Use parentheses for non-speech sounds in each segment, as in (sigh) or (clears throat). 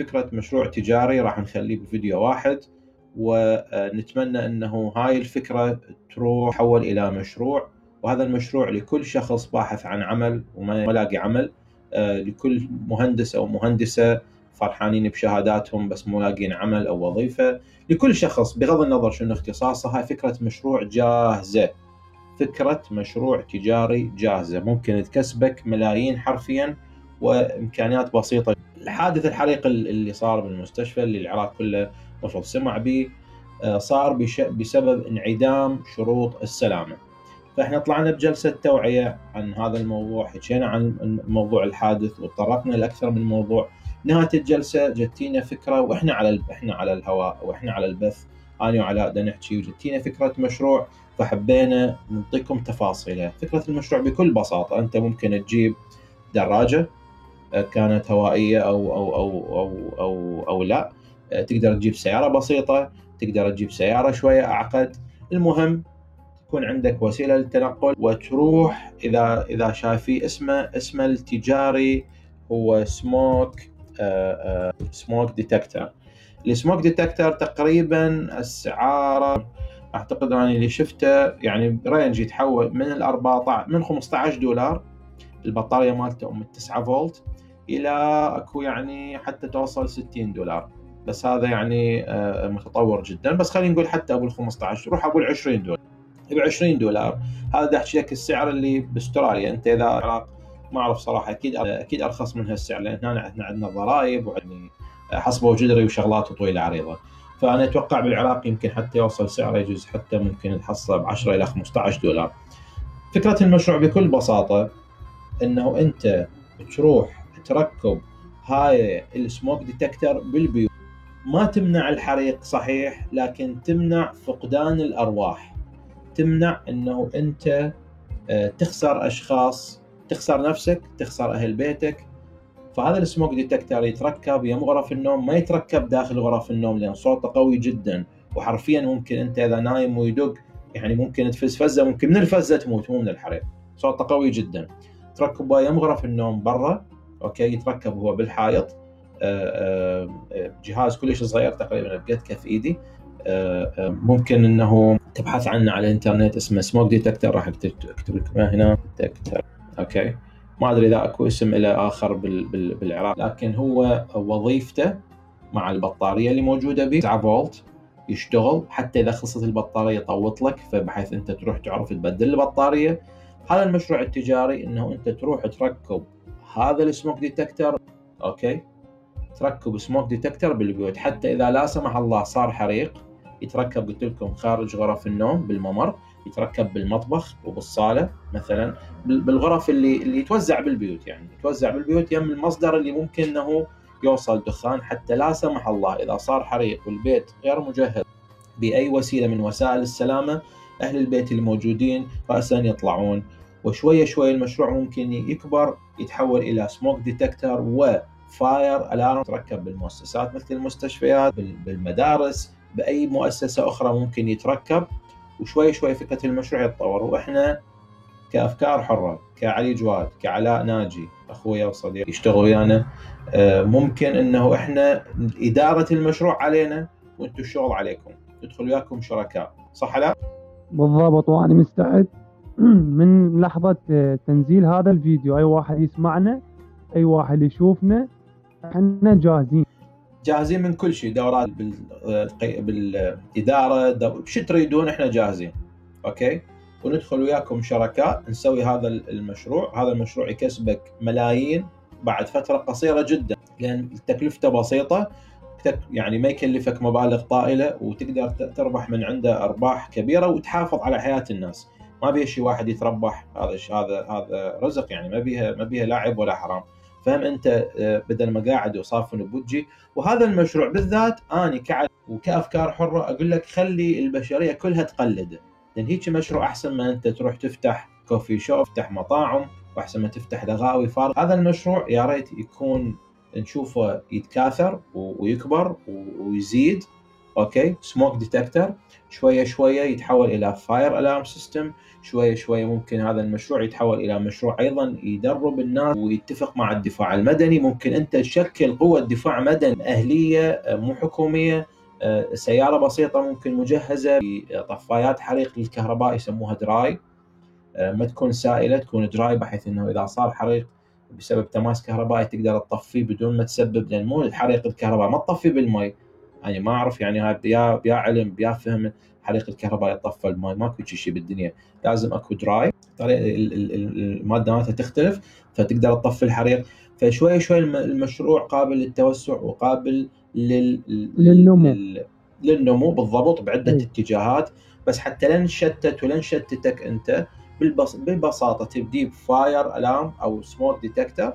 فكرة مشروع تجاري راح نخليه بفيديو واحد ونتمنى إنه هاي الفكرة تروح تحول إلى مشروع وهذا المشروع لكل شخص باحث عن عمل وما لاقي عمل آه، لكل مهندس أو مهندسة فرحانين بشهاداتهم بس مو لاقين عمل أو وظيفة لكل شخص بغض النظر شنو اختصاصه هاي فكرة مشروع جاهزة فكرة مشروع تجاري جاهزة ممكن تكسبك ملايين حرفيا وإمكانيات بسيطة. الحادث الحريق اللي صار بالمستشفى اللي العراق كله المفروض سمع به آه، صار بسبب انعدام شروط السلامة. فإحنا طلعنا بجلسة توعية عن هذا الموضوع حكينا عن موضوع الحادث وتطرقنا لأكثر من موضوع. نهاية الجلسة جتينا فكرة وإحنا على إحنا على الهواء وإحنا على البث. أنا وعلاء نحكي وجتينا فكرة مشروع فحبينا نعطيكم تفاصيله. فكرة المشروع بكل بساطة أنت ممكن تجيب دراجة كانت هوائية أو أو أو أو أو, أو لا. آه، تقدر تجيب سيارة بسيطة تقدر تجيب سيارة شوية أعقد. المهم تكون عندك وسيلة للتنقل وتروح اذا إذا شايفي اسمه اسمه التجاري هو smoke smoke detector. ال smoke detector تقريبا أسعاره أعتقد أني اللي شفته يعني range يتحول من ال 14 من 15 دولار. البطارية مالته أم 9 فولت. إلى أكو يعني حتى توصل 60 دولار. بس هذا يعني آه، متطور جدا. بس خلينا نقول حتى أبو ال 15 روح ابو ال 20 دولار. ب 20 دولار هذا أحكي لك السعر اللي بأستراليا. أنت إذا العراق ما أعرف صراحة أكيد أكيد أرخص من هالسعر لأن هنا إحنا عندنا ضرائب وعندنا حصبه وجدري وشغلات طويله عريضه فأنا أتوقع بالعراق يمكن حتى يوصل سعره يجوز حتى ممكن تحصله ب 10 إلى 15 دولار. فكرة المشروع بكل بساطة إنه أنت تروح تركب هاي السموك ديتكتر بالبيوت. ما تمنع الحريق صحيح لكن تمنع فقدان الأرواح. تمنع إنه أنت آه، تخسر أشخاص تخسر نفسك تخسر أهل بيتك. فهذا السموك ديتكتر يتركب يم غرف النوم ما يتركب داخل غرف النوم لأن صوته قوي جدا. وحرفيا ممكن أنت إذا نايم ويدق يعني ممكن تفز فزة ممكن من الفزة تموت مو من الحريق. صوته قوي جدا. تركبه يم غرف النوم برا. okay يتركب هو بالحائط. آه، آه، جهاز كلش صغير تقريبا بقد كف إيدي. ممكن إنه تبحث عنه على الإنترنت اسمه smoke detector راح اكتب لكم هنا detector okay. ما أدري إذا أكو اسم له آخر بالعراق لكن هو وظيفته مع البطارية اللي موجودة به 9 فولت يشتغل. حتى إذا خلصت البطارية يطوط لك فبحيث أنت تروح تعرف تبدل البطارية. هذا المشروع التجاري إنه أنت تروح تركب هذا ال smoke detector. Okay. تركب smoke detector بالبيوت. حتى إذا لا سمح الله صار حريق يتركب قلت لكم خارج غرف النوم بالممر يتركب بالمطبخ وبالصالة مثلا بالغرف اللي اللي يتوزع بالبيوت يعني. يتوزع بالبيوت يم المصدر اللي ممكن إنه يوصل دخان. حتى لا سمح الله إذا صار حريق والبيت غير مجهز بأي وسيلة من وسائل السلامة أهل البيت الموجودين راسا يطلعون. وشوية شوية المشروع ممكن يكبر يتحول إلى smoke detector و fire alarm تركب بالمؤسسات مثل المستشفيات بالمدارس بأي مؤسسة أخرى ممكن يتركب. وشوي شوي فكرة المشروع يتطور. وإحنا كأفكار حرة كعلي جواد كعلاء ناجي أخويا وصديقي يشتغل ويانا آه، ممكن إنه إحنا إدارة المشروع علينا وأنتم الشغل عليكم. ندخل وياكم شركاء. صح لا؟ بالضبط وأنا مستعد. (clears throat) من لحظة تنزيل هذا الفيديو. أي واحد يسمعنا أي واحد يشوفنا إحنا جاهزين. جاهزين من كل شيء دورات بالإدارة شو تريدون إحنا جاهزين. أوكي؟ وندخل وياكم شركاء نسوي هذا المشروع. هذا المشروع يكسبك ملايين بعد فترة قصيرة جدا. لأن تكلفته بسيطة. يعني ما يكلفك مبالغ طائلة وتقدر تربح من عنده أرباح كبيرة وتحافظ على حياة الناس. ما بيها شيء واحد يتربح هذا هذا هذا رزق يعني ما بيها ما بيها لاعب ولا حرام. فهم أنت آه، بدل ما قاعد وصافن بوجي وهذا المشروع بالذات أني كعد وكأفكار حرة أقول لك خلي البشرية كلها تقلده لأن هيك مشروع أحسن ما أنت تروح تفتح كوفي شوب تفتح مطاعم وأحسن ما تفتح دغاوي فارغ. هذا المشروع يا ريت يكون نشوفه يتكاثر ويكبر ويزيد. okay؟ smoke detector شوية شوية يتحول إلى fire alarm system شوية شوية ممكن هذا المشروع يتحول إلى مشروع أيضا يدرب الناس ويتفق مع الدفاع المدني. ممكن أنت تشكل قوة دفاع مدني أهلية مو حكومية سيارة بسيطة ممكن مجهزة بطفايات حريق للكهرباء يسموها dry ما تكون سائلة تكون dry بحيث إنه إذا صار حريق بسبب تماس كهربائي تقدر تطفيه بدون ما تسبب لأن مو الحريق الكهرباء ما تطفي بالمي. يعني ما أعرف يعني هذا بيا بيا علم بيا فهم حريق الكهرباء يطفى الماء ماكو شيء بالدنيا. لازم أكو dry. المادة مالتها تختلف فتقدر تطفي الحريق. فشوي شوي المشروع قابل للتوسع وقابل لل... للنمو. لل... للنمو بالضبط بعدة م. اتجاهات. بس حتى لا نشتت ولا نشتتك أنت بالبس... بالبساطة تبدي ب fire alarm أو smoke detector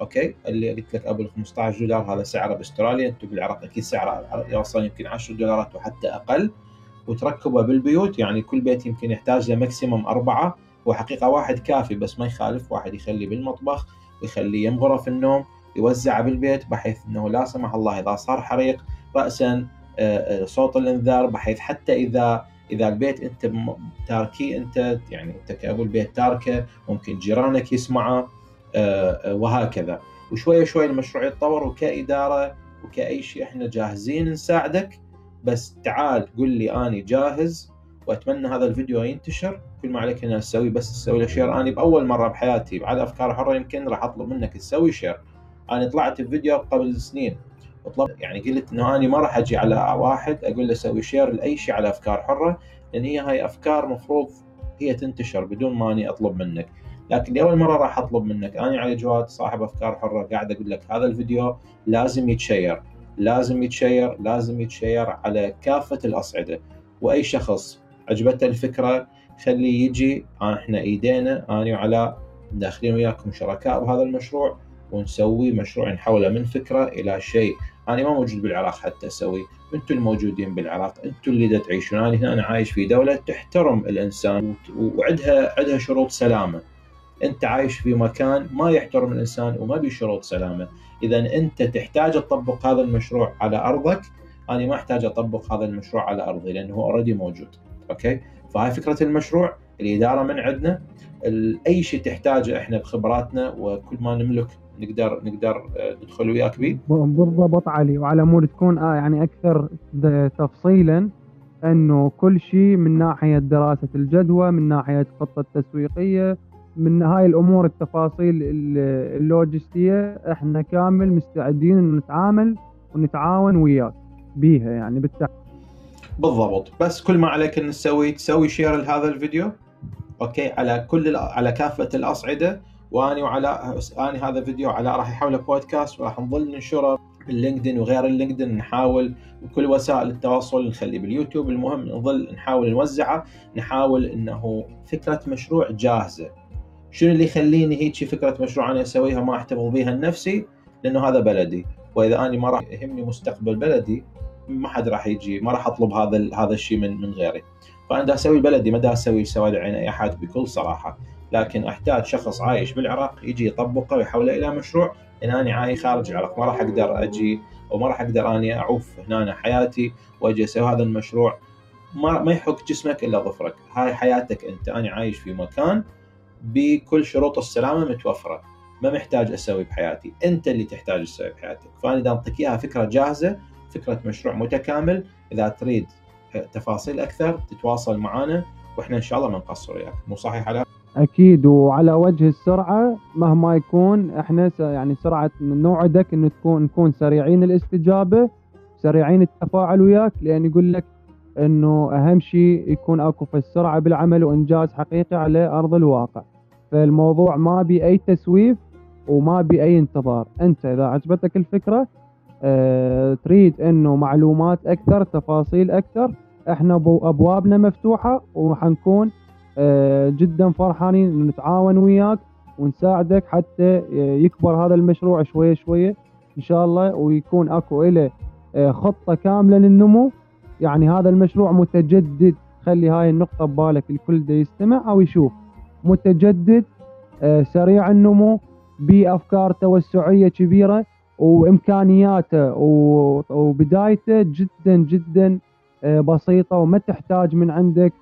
okay؟ اللي قلت لك قبل 15 دولار هذا سعره بأستراليا أنتم بالعراق أكيد سعره يوصل يمكن 10 دولارات وحتى أقل. وتركبه بالبيوت يعني كل بيت يمكن يحتاج له maximum أربعة. وحقيقة واحد كافي بس ما يخالف واحد يخليه بالمطبخ ويخليه يم غرف النوم يوزعه بالبيت بحيث إنه لا سمح الله إذا صار حريق راسا صوت الإنذار بحيث حتى إذا إذا البيت أنت تاركيه أنت يعني انت كابو البيت تاركه ممكن جيرانك يسمعه. وهكذا. وشوي شوي المشروع يتطور وكإدارة وكأي شيء إحنا جاهزين نساعدك. بس تعال قل لي أني جاهز وأتمنى هذا الفيديو ينتشر. كل ما عليك انك تسوي بس تسوي له share أنا بأول مرة بحياتي بعد أفكار حرة يمكن راح أطلب منك تسوي share أنا طلعت بفيديو قبل سنين. وطلب يعني قلت إنه أنا ما راح أجي على واحد أقول له سوي share لأي شيء على أفكار حرة لأن هي هاي أفكار مفروض هي تنتشر بدون ما أني أطلب منك. لكن لاول مرة راح أطلب منك. أنا علي جواد صاحب أفكار حرة قاعد أقول لك هذا الفيديو لازم يتشير. لازم يتشير لازم يتشير على كافة الأصعدة. وأي شخص عجبته الفكرة خليه يجي. إحنا إيدينا أنا وعلاء داخلين وياكم شركاء بهذا المشروع ونسوي مشروع نحوله من فكرة إلى شيء. أنا ما موجود بالعراق حتى أسوي. أنتم الموجودين بالعراق أنتم اللي تعيشون أنا هنا أنا عايش في دولة تحترم الإنسان وعندها عندها شروط سلامة. أنت عايش في مكان ما يحترم الإنسان وما بي شروط سلامة. اذا أنت تحتاج تطبق هذا المشروع على أرضك. أنا ما أحتاج أطبق هذا المشروع على أرضي لأنه هو already موجود. Okay؟ فهاي فكرة المشروع الإدارة من عندنا. أي شيء تحتاجه إحنا بخبراتنا وكل ما نملك نقدر نقدر ندخل وياك به بالضبط علي. وعلى مود تكون آه يعني أكثر تفصيلا إنه كل شيء من ناحية دراسة الجدوى من ناحية خطة تسويقية من هاي الأمور التفاصيل اللوجستية إحنا كامل مستعدين نتعامل ونتعاون وياك بيها يعني بالتحديد بالضبط. بس كل ما عليك إن تسوي تسوي share لهذا الفيديو okay؟ على كل على كافة الأصعدة وأني وعلى أني هذا فيديو على راح يحوله بودكاست وراح نظل ننشره بال LinkedIn وغير ال LinkedIn نحاول بكل وسائل التواصل نخليه باليوتيوب. المهم نظل نحاول نوزعه نحاول إنه فكرة مشروع جاهزة. شنو اللي يخليني هيك فكرة مشروع أنا أسويها ما أحتفظ بها لنفسي؟ لأنه هذا بلدي. وإذا أنا ما راح يهمني مستقبل بلدي ما حد راح يجي ما راح أطلب هذا هذا الشيء من من غيري. فأنا دا أسوي بلدي ما دا أسوي سواد عين أي أحد بكل صراحة. لكن أحتاج شخص عايش بالعراق يجي يطبقه ويحوله إلى مشروع لأن أنا عايش خارج العراق. ما راح أقدر أجي وما راح أقدر أني أعوف هنا حياتي وأجي أسوي هذا المشروع. ما ما يحك جسمك إلا ظفرك. هاي حياتك أنت. أنا عايش في مكان بكل شروط السلامة متوفرة. ما محتاج أسوي بحياتي. أنت اللي تحتاج تسوي بحياتك. فأنا إذا اعطيك إياها فكرة جاهزة فكرة مشروع متكامل إذا تريد تفاصيل أكثر تتواصل معنا وإحنا إن شاء الله ما نقصر وياك. مو صحيح على أكيد. وعلى وجه السرعة مهما يكون إحنا يعني سرعة نوعدك انه تكون نكون سريعين الاستجابة سريعين التفاعل وياك لأن يقول لك إنه أهم شيء يكون أكو في السرعة بالعمل وإنجاز حقيقي على أرض الواقع. فالموضوع ما بي أي تسويف وما بي أي انتظار. أنت إذا عجبتك الفكرة آه تريد إنه معلومات أكثر تفاصيل أكثر إحنا أبوابنا مفتوحة وحنكون آه جدا فرحانين نتعاون وياك ونساعدك حتى يكبر هذا المشروع شوية شوية إن شاء الله ويكون أكو له آه خطة كاملة للنمو. يعني هذا المشروع متجدد. خلي هاي النقطة ببالك الكل دا يستمع أو يشوف. متجدد آه سريع النمو بأفكار توسعية كبيرة وإمكانياته وبدايته جدا جدا آه، بسيطة وما تحتاج من عندك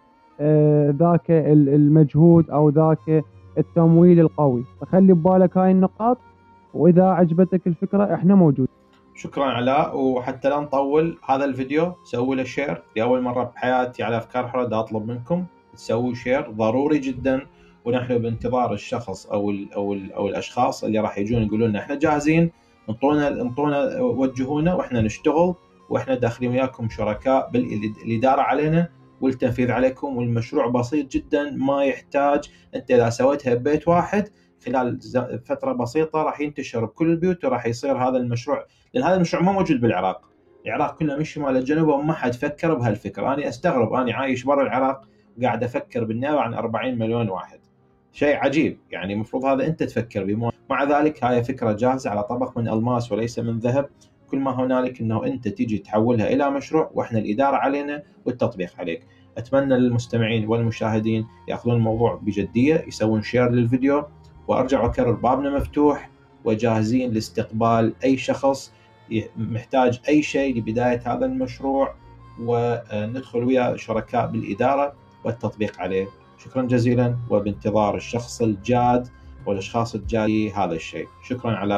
آه، ذاك المجهود أو ذاك التمويل القوي. فخلي ببالك هاي النقاط وإذا عجبتك الفكرة إحنا موجود شكرا علاء وحتى لا نطول هذا الفيديو سووا له شير لأول مرة بحياتي على أفكار حرة دا أطلب منكم تسووا شير ضروري جدا ونحن بانتظار الشخص أو ال أو ال أو الأشخاص اللي راح يجون يقولون لنا إحنا جاهزين. انطونا انطونا وجهونا وإحنا نشتغل وإحنا داخلين وياكم شركاء بالاداره علينا والتنفيذ عليكم والمشروع بسيط جدا ما يحتاج. أنت إذا سويتها ببيت واحد خلال فترة بسيطة راح ينتشر بكل البيوت وراح يصير هذا المشروع لأن هذا المشروع ما موجود بالعراق. العراق كله من الشمال للجنوب وما حد فكر بهالفكرة. أنا أستغرب أنا عايش برا العراق قاعد أفكر بالنيابه عن 40 مليون واحد. شيء عجيب. يعني المفروض هذا أنت تفكر به مع ذلك هاي فكرة جاهزة على طبق من ألماس وليس من ذهب. كل ما هنالك إنه أنت تيجي تحولها إلى مشروع وإحنا الإدارة علينا والتطبيق عليك. أتمنى للمستمعين والمشاهدين يأخذون الموضوع بجدية يسوون شير للفيديو وأرجع وأكرر بابنا مفتوح وجاهزين لاستقبال أي شخص محتاج أي شيء لبداية هذا المشروع وندخل ويا شركاء بالإدارة والتطبيق عليه. شكرا جزيلا وبانتظار الشخص الجاد والأشخاص الجادي هذا الشيء. شكرا على